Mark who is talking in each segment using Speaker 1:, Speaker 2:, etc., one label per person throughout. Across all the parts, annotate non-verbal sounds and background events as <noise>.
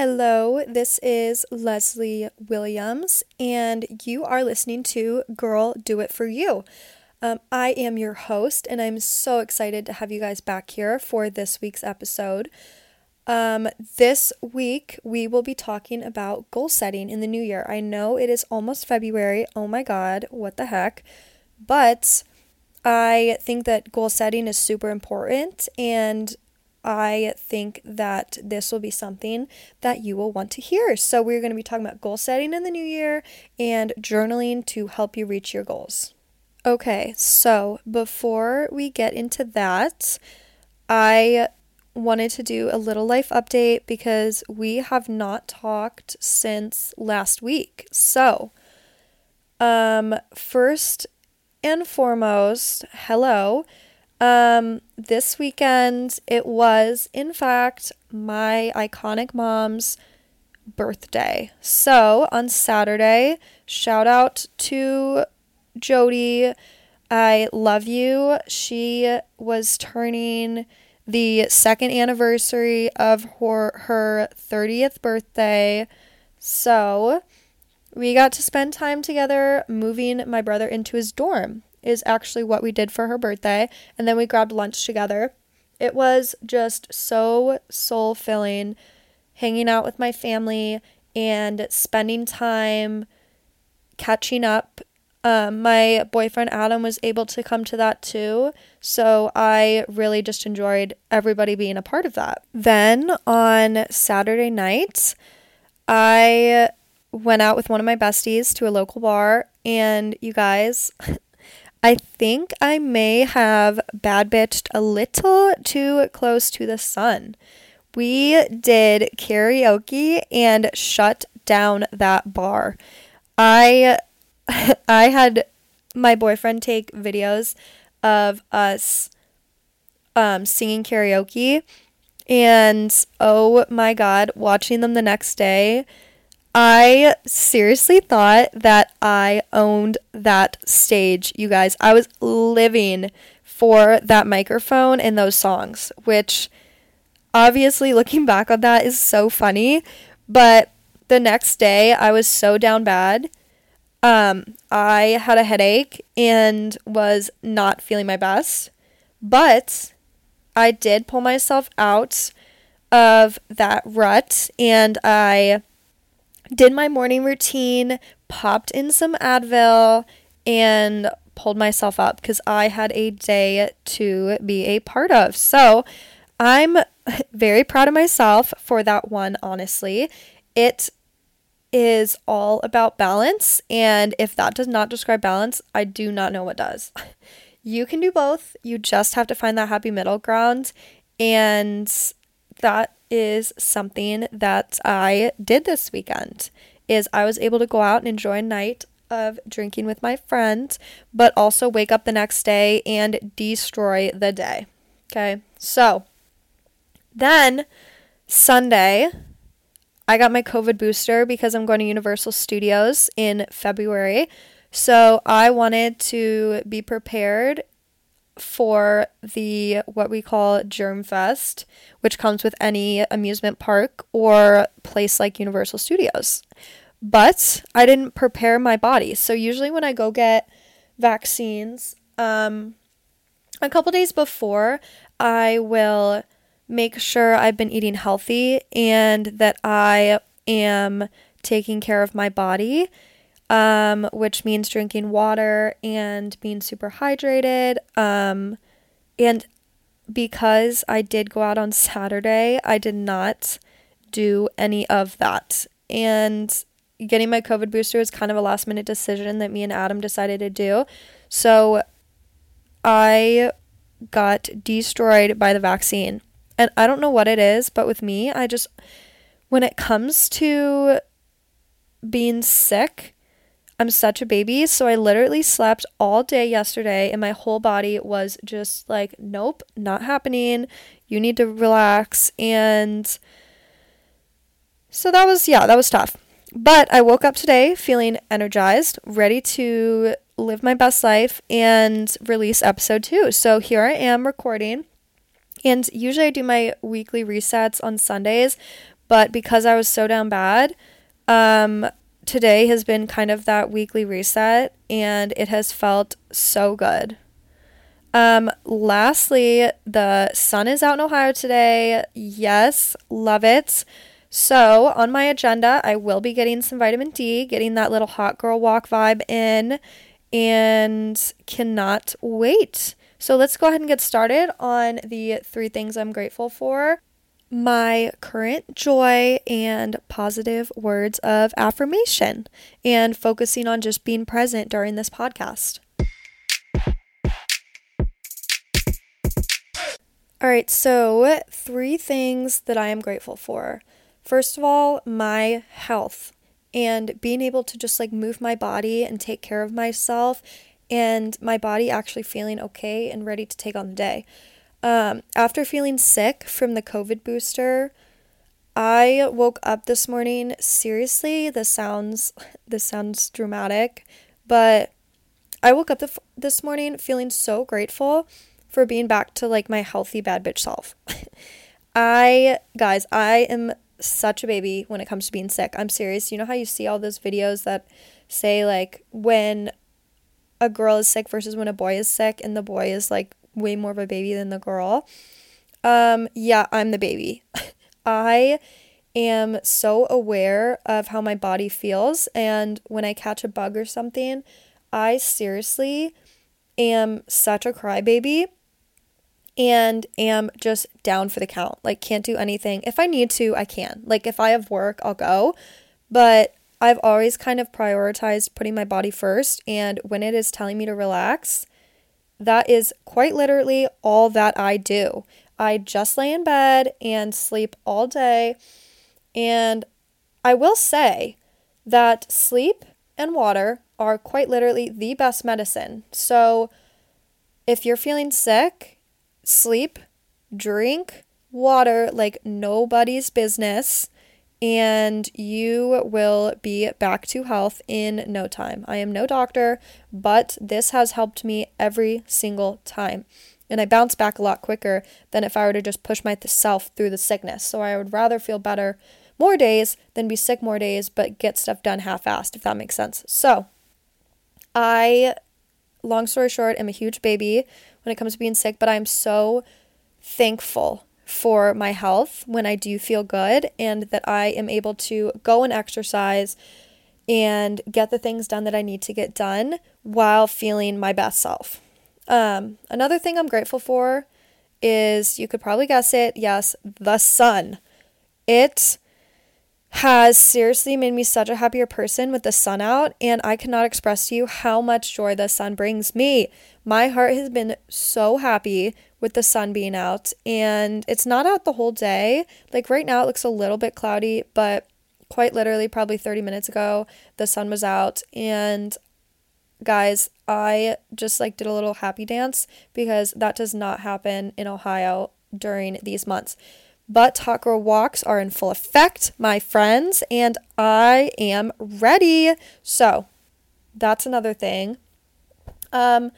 Speaker 1: Hello, this is Leslie Williams, and you are listening to Girl Do It For You. Um, I am your host, and I'm so excited to have you guys back here for this week's episode. Um, this week, we will be talking about goal setting in the new year. I know it is almost February. Oh my God, what the heck? But I think that goal setting is super important, and I think that this will be something that you will want to hear. So, we're going to be talking about goal setting in the new year and journaling to help you reach your goals. Okay, so before we get into that, I wanted to do a little life update because we have not talked since last week. So, um, first and foremost, hello. Um, this weekend, it was, in fact, my iconic mom's birthday. So on Saturday, shout out to Jody. I love you. She was turning the second anniversary of her, her 30th birthday. So we got to spend time together moving my brother into his dorm is actually what we did for her birthday. And then we grabbed lunch together. It was just so soul filling hanging out with my family and spending time catching up. Um, my boyfriend Adam was able to come to that too. So I really just enjoyed everybody being a part of that. Then on Saturday night, I went out with one of my besties to a local bar. And you guys, <laughs> I think I may have bad bitched a little too close to the sun. We did karaoke and shut down that bar. I <laughs> I had my boyfriend take videos of us um, singing karaoke and oh my god, watching them the next day I seriously thought that I owned that stage, you guys. I was living for that microphone and those songs, which obviously looking back on that is so funny. But the next day, I was so down bad. Um, I had a headache and was not feeling my best. But I did pull myself out of that rut and I did my morning routine, popped in some Advil, and pulled myself up because I had a day to be a part of. So I'm <laughs> very proud of myself for that one, honestly. It is all about balance. And if that does not describe balance, I do not know what does. <laughs> You can do both. You just have to find that happy middle ground. And that is something that I did this weekend is I was able to go out and enjoy a night of drinking with my friends, but also wake up the next day and destroy the day. Okay? So, then Sunday, I got my COVID booster because I'm going to Universal Studios in February. So, I wanted to be prepared for the what we call Germ Fest, which comes with any amusement park or place like Universal Studios. But I didn't prepare my body. So usually when I go get vaccines, um, a couple days before, I will make sure I've been eating healthy and that I am taking care of my body um, which means drinking water and being super hydrated. Um, and because I did go out on Saturday, I did not do any of that. And getting my COVID booster was kind of a last minute decision that me and Adam decided to do. So I got destroyed by the vaccine. And I don't know what it is, but with me, I just, when it comes to being sick, I'm such a baby. So I literally slept all day yesterday and my whole body was just like, nope, not happening. You need to relax. And so that was, yeah, that was tough. But I woke up today feeling energized, ready to live my best life and release episode two. So here I am recording. And usually I do my weekly resets on Sundays, But because I was so down bad, um, today has been kind of that weekly reset and it has felt so good. Um, lastly, the sun is out in Ohio today. Yes, love it. So, on my agenda, I will be getting some vitamin D, getting that little hot girl walk vibe in, and cannot wait. So, let's go ahead and get started on the three things I'm grateful for my current joy and positive words of affirmation, and focusing on just being present during this podcast. All right, so three things that I am grateful for. First of all, my health and being able to just like move my body and take care of myself and my body actually feeling okay and ready to take on the day. Um, after feeling sick from the COVID booster, I woke up this morning. Seriously, this sounds <laughs> this sounds dramatic, but I woke up the, this morning feeling so grateful for being back to like my healthy bad bitch self. <laughs> I guys, I am such a baby when it comes to being sick. I'm serious. You know how you see all those videos that say like when a girl is sick versus when a boy is sick and the boy is like way more of a baby than the girl. Um yeah, I'm the baby. <laughs> I am so aware of how my body feels and when I catch a bug or something, I seriously am such a crybaby and am just down for the count. Like, can't do anything. If I need to, I can. Like, if I have work, I'll go. But I've always kind of prioritized putting my body first. And when it is telling me to relax, that is quite literally all that I do. I just lay in bed and sleep all day. And I will say that sleep and water are quite literally the best medicine. So if you're feeling sick, sleep, drink water like nobody's business, and you will be back to health in no time. I am no doctor, but this has helped me every single time. And I bounce back a lot quicker than if I were to just push myself through the sickness. So I would rather feel better more days than be sick more days, but get stuff done half assed, if that makes sense. So I, long story short, am a huge baby when it comes to being sick, but I'm so thankful for my health when I do feel good and that I am able to go and exercise and get the things done that I need to get done while feeling my best self. Um, another thing I'm grateful for is you could probably guess it yes, the sun. It has seriously made me such a happier person with the sun out, and I cannot express to you how much joy the sun brings me. My heart has been so happy with the sun being out, and it's not out the whole day. Like right now, it looks a little bit cloudy, but quite literally, probably 30 minutes ago, the sun was out, and guys, I just like did a little happy dance because that does not happen in Ohio during these months. But hot girl walks are in full effect, my friends, and I am ready. So that's another thing. Um,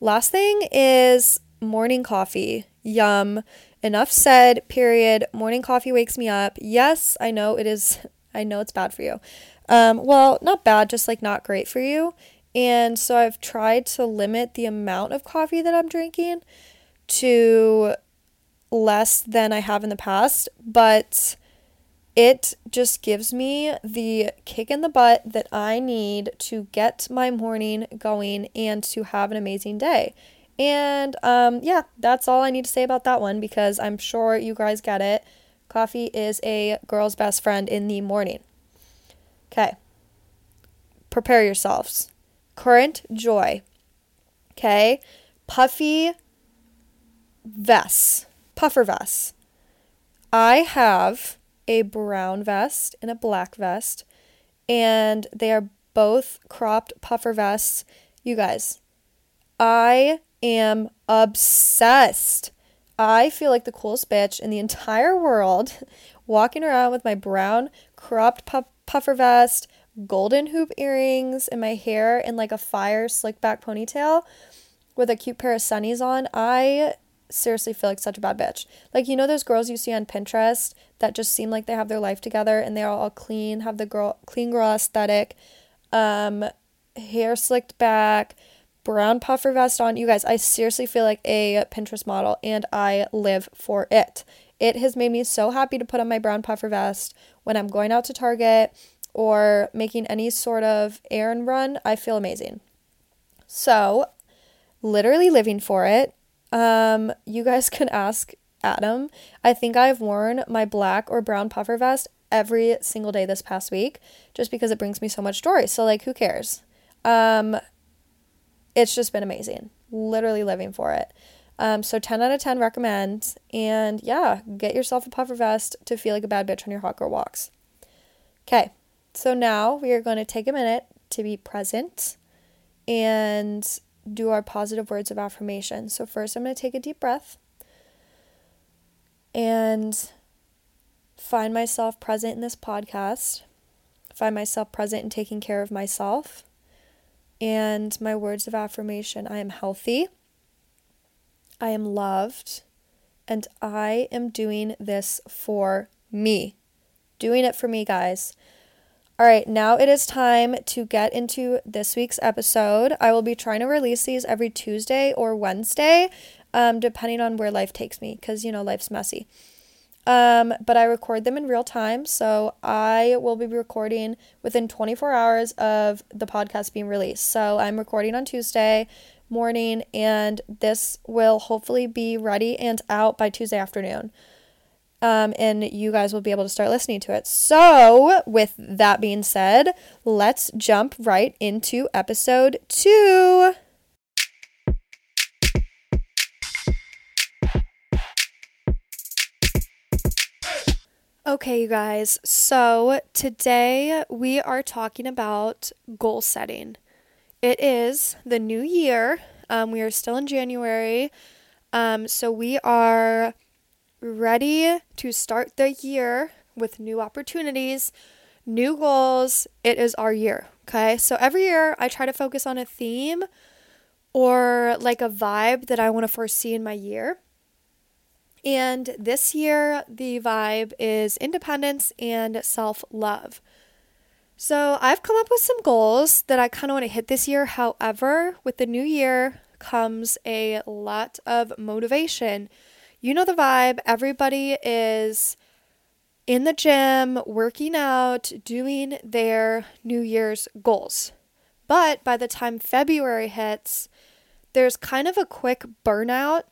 Speaker 1: last thing is morning coffee. Yum. Enough said, period. Morning coffee wakes me up. Yes, I know it is, I know it's bad for you. Um, well, not bad, just like not great for you. And so I've tried to limit the amount of coffee that I'm drinking to less than I have in the past, but it just gives me the kick in the butt that I need to get my morning going and to have an amazing day. And um, yeah, that's all I need to say about that one because I'm sure you guys get it. Coffee is a girl's best friend in the morning. Okay. Prepare yourselves. Current joy. Okay. Puffy vests puffer vests. I have a brown vest and a black vest, and they are both cropped puffer vests. You guys, I am obsessed. I feel like the coolest bitch in the entire world <laughs> walking around with my brown cropped puffer vest, golden hoop earrings, and my hair in like a fire slick back ponytail with a cute pair of sunnies on. I seriously feel like such a bad bitch. Like, you know, those girls you see on Pinterest that just seem like they have their life together and they're all clean, have the girl, clean girl aesthetic, um, hair slicked back, brown puffer vest on. You guys, I seriously feel like a Pinterest model and I live for it. It has made me so happy to put on my brown puffer vest when I'm going out to Target or making any sort of errand run. I feel amazing. So, literally living for it. Um, you guys <laughs> can ask Adam. I think I've worn my black or brown puffer vest every single day this past week just because it brings me so much joy. So like who cares? Um it's just been amazing. Literally living for it. Um, so 10 out of 10 recommend. And yeah, get yourself a puffer vest to feel like a bad bitch on your girl walks. Okay, so now we are going to take a minute to be present and do our positive words of affirmation. So, first, I'm going to take a deep breath and find myself present in this podcast, find myself present in taking care of myself. And my words of affirmation I am healthy, I am loved, and I am doing this for me. Doing it for me, guys. All right, now it is time to get into this week's episode. I will be trying to release these every Tuesday or Wednesday, um, depending on where life takes me, because, you know, life's messy. Um, but I record them in real time, so I will be recording within 24 hours of the podcast being released. So I'm recording on Tuesday morning, and this will hopefully be ready and out by Tuesday afternoon um, and you guys will be able to start listening to it. So, with that being said, let's jump right into episode two. Okay, you guys, so today we are talking about goal setting. It is the new year. Um, we are still in January. Um, so we are ready to start the year with new opportunities, new goals. It is our year. Okay. So every year I try to focus on a theme or like a vibe that I want to foresee in my year. And this year, the vibe is independence and self love. So I've come up with some goals that I kind of want to hit this year. However, with the new year comes a lot of motivation you know the vibe. Everybody is in the gym, working out, doing their New Year's goals. But by the time February hits, there's kind of a quick burnout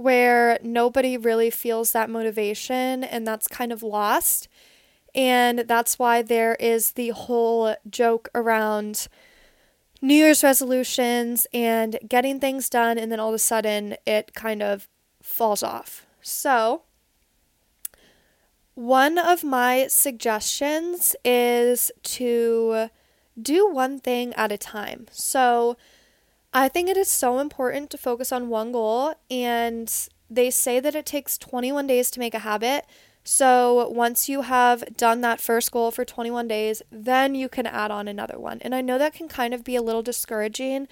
Speaker 1: where nobody really feels that motivation and that's kind of lost. And that's why there is the whole joke around New Year's resolutions and getting things done, and then all of a sudden it kind of falls off. So, one of my suggestions is to do one thing at a time. So, I think it is so important to focus on one goal, and they say that it takes 21 days to make a habit. So, once you have done that first goal for 21 days, then you can add on another one. And I know that can kind of be a little discouraging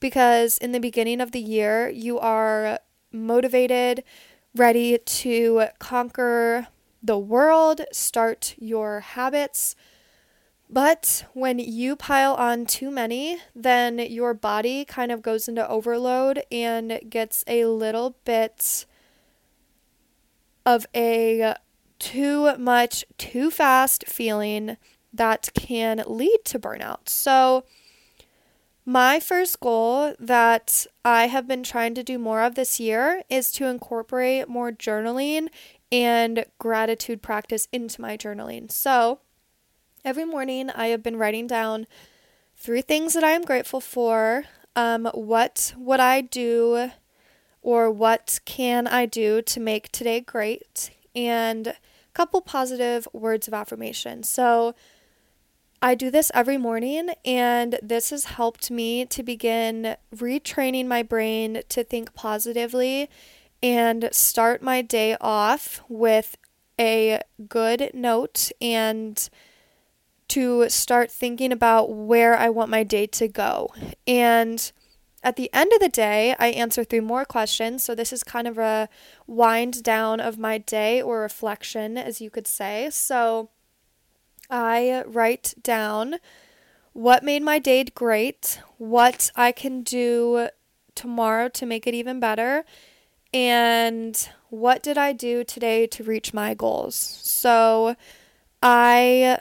Speaker 1: because in the beginning of the year, you are motivated, ready to conquer the world, start your habits. But when you pile on too many, then your body kind of goes into overload and gets a little bit of a too much, too fast feeling that can lead to burnout. So, my first goal that I have been trying to do more of this year is to incorporate more journaling and gratitude practice into my journaling. So, every morning I have been writing down three things that I am grateful for. Um, what would I do or what can I do to make today great? And a couple positive words of affirmation. So, I do this every morning, and this has helped me to begin retraining my brain to think positively and start my day off with a good note and to start thinking about where I want my day to go. And at the end of the day, I answer three more questions. So this is kind of a wind down of my day or reflection, as you could say. So I write down what made my day great, what I can do tomorrow to make it even better, and what did I do today to reach my goals. So I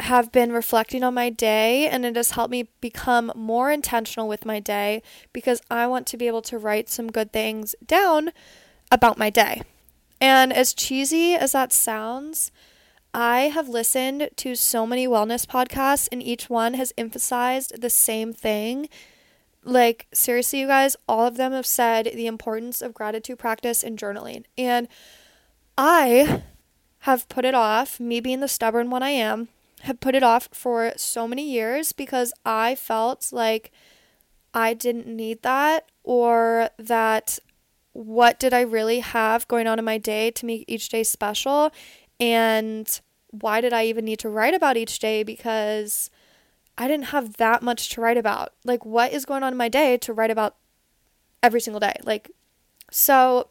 Speaker 1: have been reflecting on my day and it has helped me become more intentional with my day because I want to be able to write some good things down about my day. And as cheesy as that sounds, I have listened to so many wellness podcasts, and each one has emphasized the same thing. Like, seriously, you guys, all of them have said the importance of gratitude practice and journaling. And I have put it off, me being the stubborn one I am, have put it off for so many years because I felt like I didn't need that or that what did I really have going on in my day to make each day special and why did I even need to write about each day? Because I didn't have that much to write about. Like, what is going on in my day to write about every single day? Like, so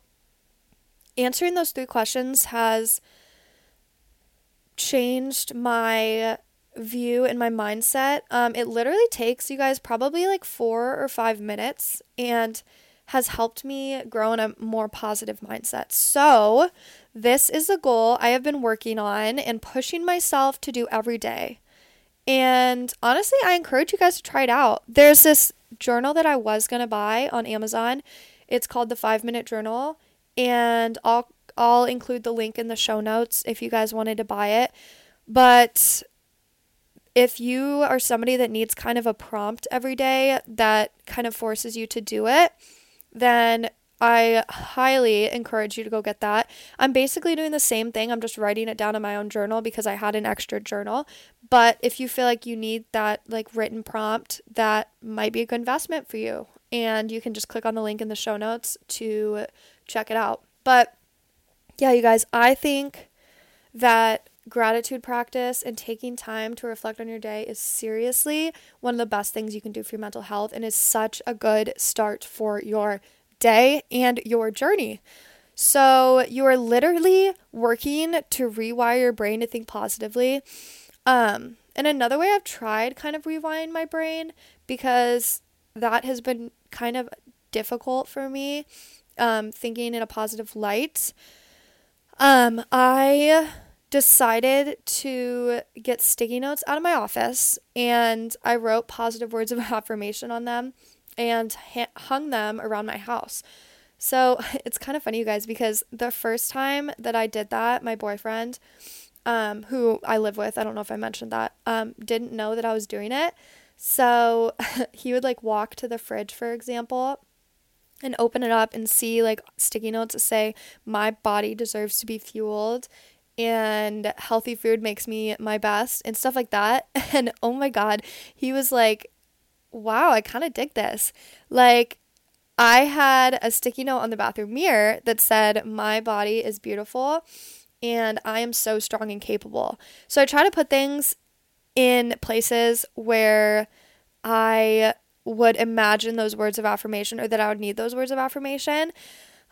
Speaker 1: answering those three questions has changed my view and my mindset. Um, it literally takes you guys probably like four or five minutes and has helped me grow in a more positive mindset. So, this is a goal I have been working on and pushing myself to do every day. And honestly, I encourage you guys to try it out. There's this journal that I was going to buy on Amazon. It's called the 5 Minute Journal, and I'll I'll include the link in the show notes if you guys wanted to buy it. But if you are somebody that needs kind of a prompt every day that kind of forces you to do it, then I highly encourage you to go get that. I'm basically doing the same thing. I'm just writing it down in my own journal because I had an extra journal. But if you feel like you need that like written prompt, that might be a good investment for you. And you can just click on the link in the show notes to check it out. But yeah, you guys, I think that gratitude practice and taking time to reflect on your day is seriously one of the best things you can do for your mental health and is such a good start for your day and your journey. So you're literally working to rewire your brain to think positively. Um, and another way I've tried kind of rewiring my brain because that has been kind of difficult for me, um, thinking in a positive light. Um, I decided to get sticky notes out of my office and I wrote positive words of <laughs> affirmation on them and ha- hung them around my house. So <laughs> it's kind of funny, you guys, because the first time that I did that, my boyfriend, um, who I live with, I don't know if I mentioned that, um, didn't know that I was doing it. So <laughs> he would like walk to the fridge, for example, and open it up and see like sticky notes that say, My body deserves to be fueled and healthy food makes me my best and stuff like that. <laughs> And oh my God, he was like, wow, I kind of dig this. Like, I had a sticky note on the bathroom mirror that said, My body is beautiful and I am so strong and capable. So I try to put things in places where I would imagine those words of affirmation or that I would need those words of affirmation.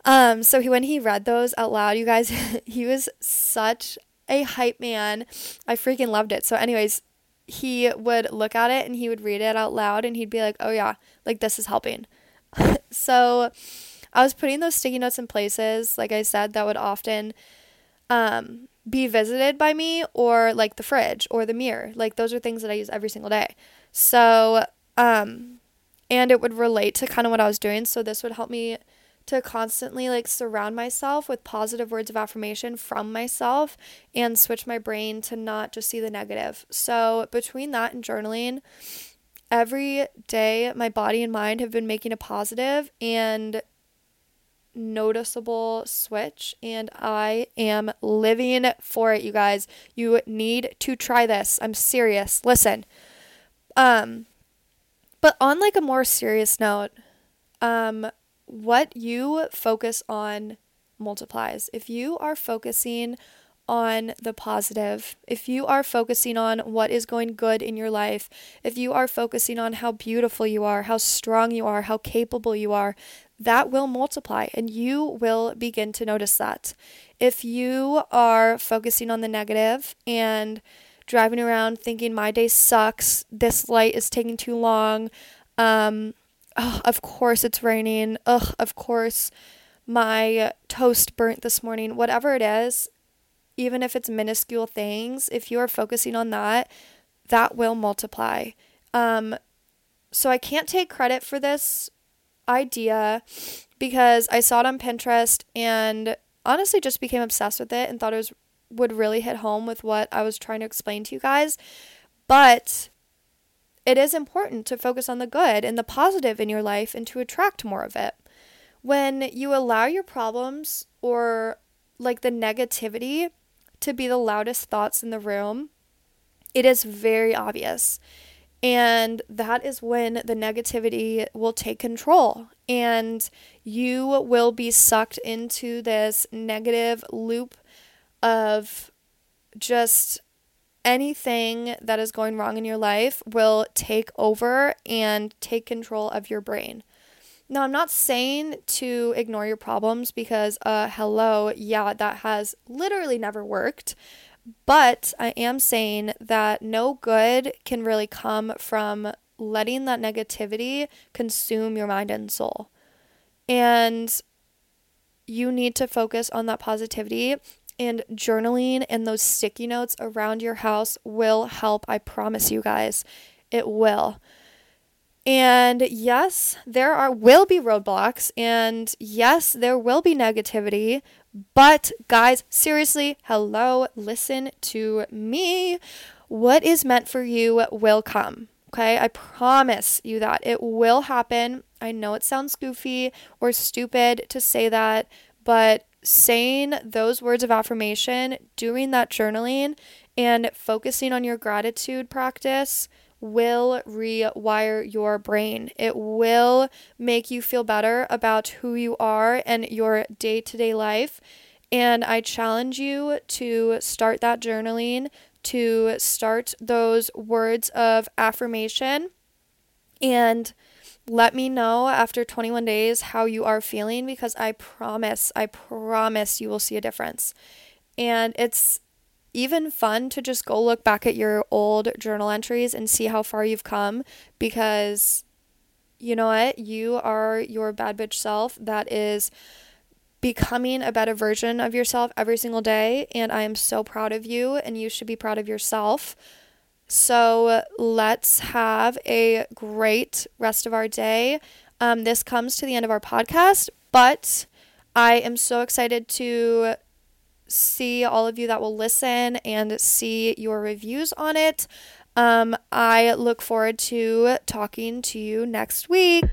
Speaker 1: Um, so he, when he read those out loud, you guys, <laughs> he was such a hype man. I freaking loved it. So, anyways, he would look at it and he would read it out loud and he'd be like, oh yeah, like this is helping. <laughs> so I was putting those sticky notes in places, like I said, that would often um, be visited by me or like the fridge or the mirror. Like those are things that I use every single day. So, um, and it would relate to kind of what I was doing. So this would help me to constantly like surround myself with positive words of affirmation from myself and switch my brain to not just see the negative. So, between that and journaling, every day my body and mind have been making a positive and noticeable switch and I am living for it you guys. You need to try this. I'm serious. Listen. Um but on like a more serious note, um what you focus on multiplies. If you are focusing on the positive, if you are focusing on what is going good in your life, if you are focusing on how beautiful you are, how strong you are, how capable you are, that will multiply and you will begin to notice that. If you are focusing on the negative and driving around thinking my day sucks, this light is taking too long, um, oh, of course it's raining, ugh, of course my toast burnt this morning, whatever it is, even if it's minuscule things, if you are focusing on that, that will multiply. Um, so I can't take credit for this idea because I saw it on Pinterest and honestly just became obsessed with it and thought it was would really hit home with what I was trying to explain to you guys. But it is important to focus on the good and the positive in your life and to attract more of it. When you allow your problems or like the negativity to be the loudest thoughts in the room, it is very obvious. And that is when the negativity will take control and you will be sucked into this negative loop of just anything that is going wrong in your life will take over and take control of your brain. Now, I'm not saying to ignore your problems because, uh, hello, yeah, that has literally never worked. But I am saying that no good can really come from letting that negativity consume your mind and soul. And you need to focus on that positivity and journaling and those sticky notes around your house will help. I promise you guys, it will. And yes, there are will be roadblocks and yes, there will be negativity, but guys, seriously, hello, listen to me. What is meant for you will come. Okay? I promise you that it will happen. I know it sounds goofy or stupid to say that, but saying those words of affirmation, doing that journaling, and focusing on your gratitude practice will rewire your brain. It will make you feel better about who you are and your day to day life. And I challenge you to start that journaling, to start those words of affirmation, and let me know after 21 days how you are feeling because I promise, I promise you will see a difference. And it's even fun to just go look back at your old journal entries and see how far you've come because you know what? You are your bad bitch self that is becoming a better version of yourself every single day. And I am so proud of you, and you should be proud of yourself. So let's have a great rest of our day. Um, this comes to the end of our podcast, but I am so excited to see all of you that will listen and see your reviews on it. Um, I look forward to talking to you next week.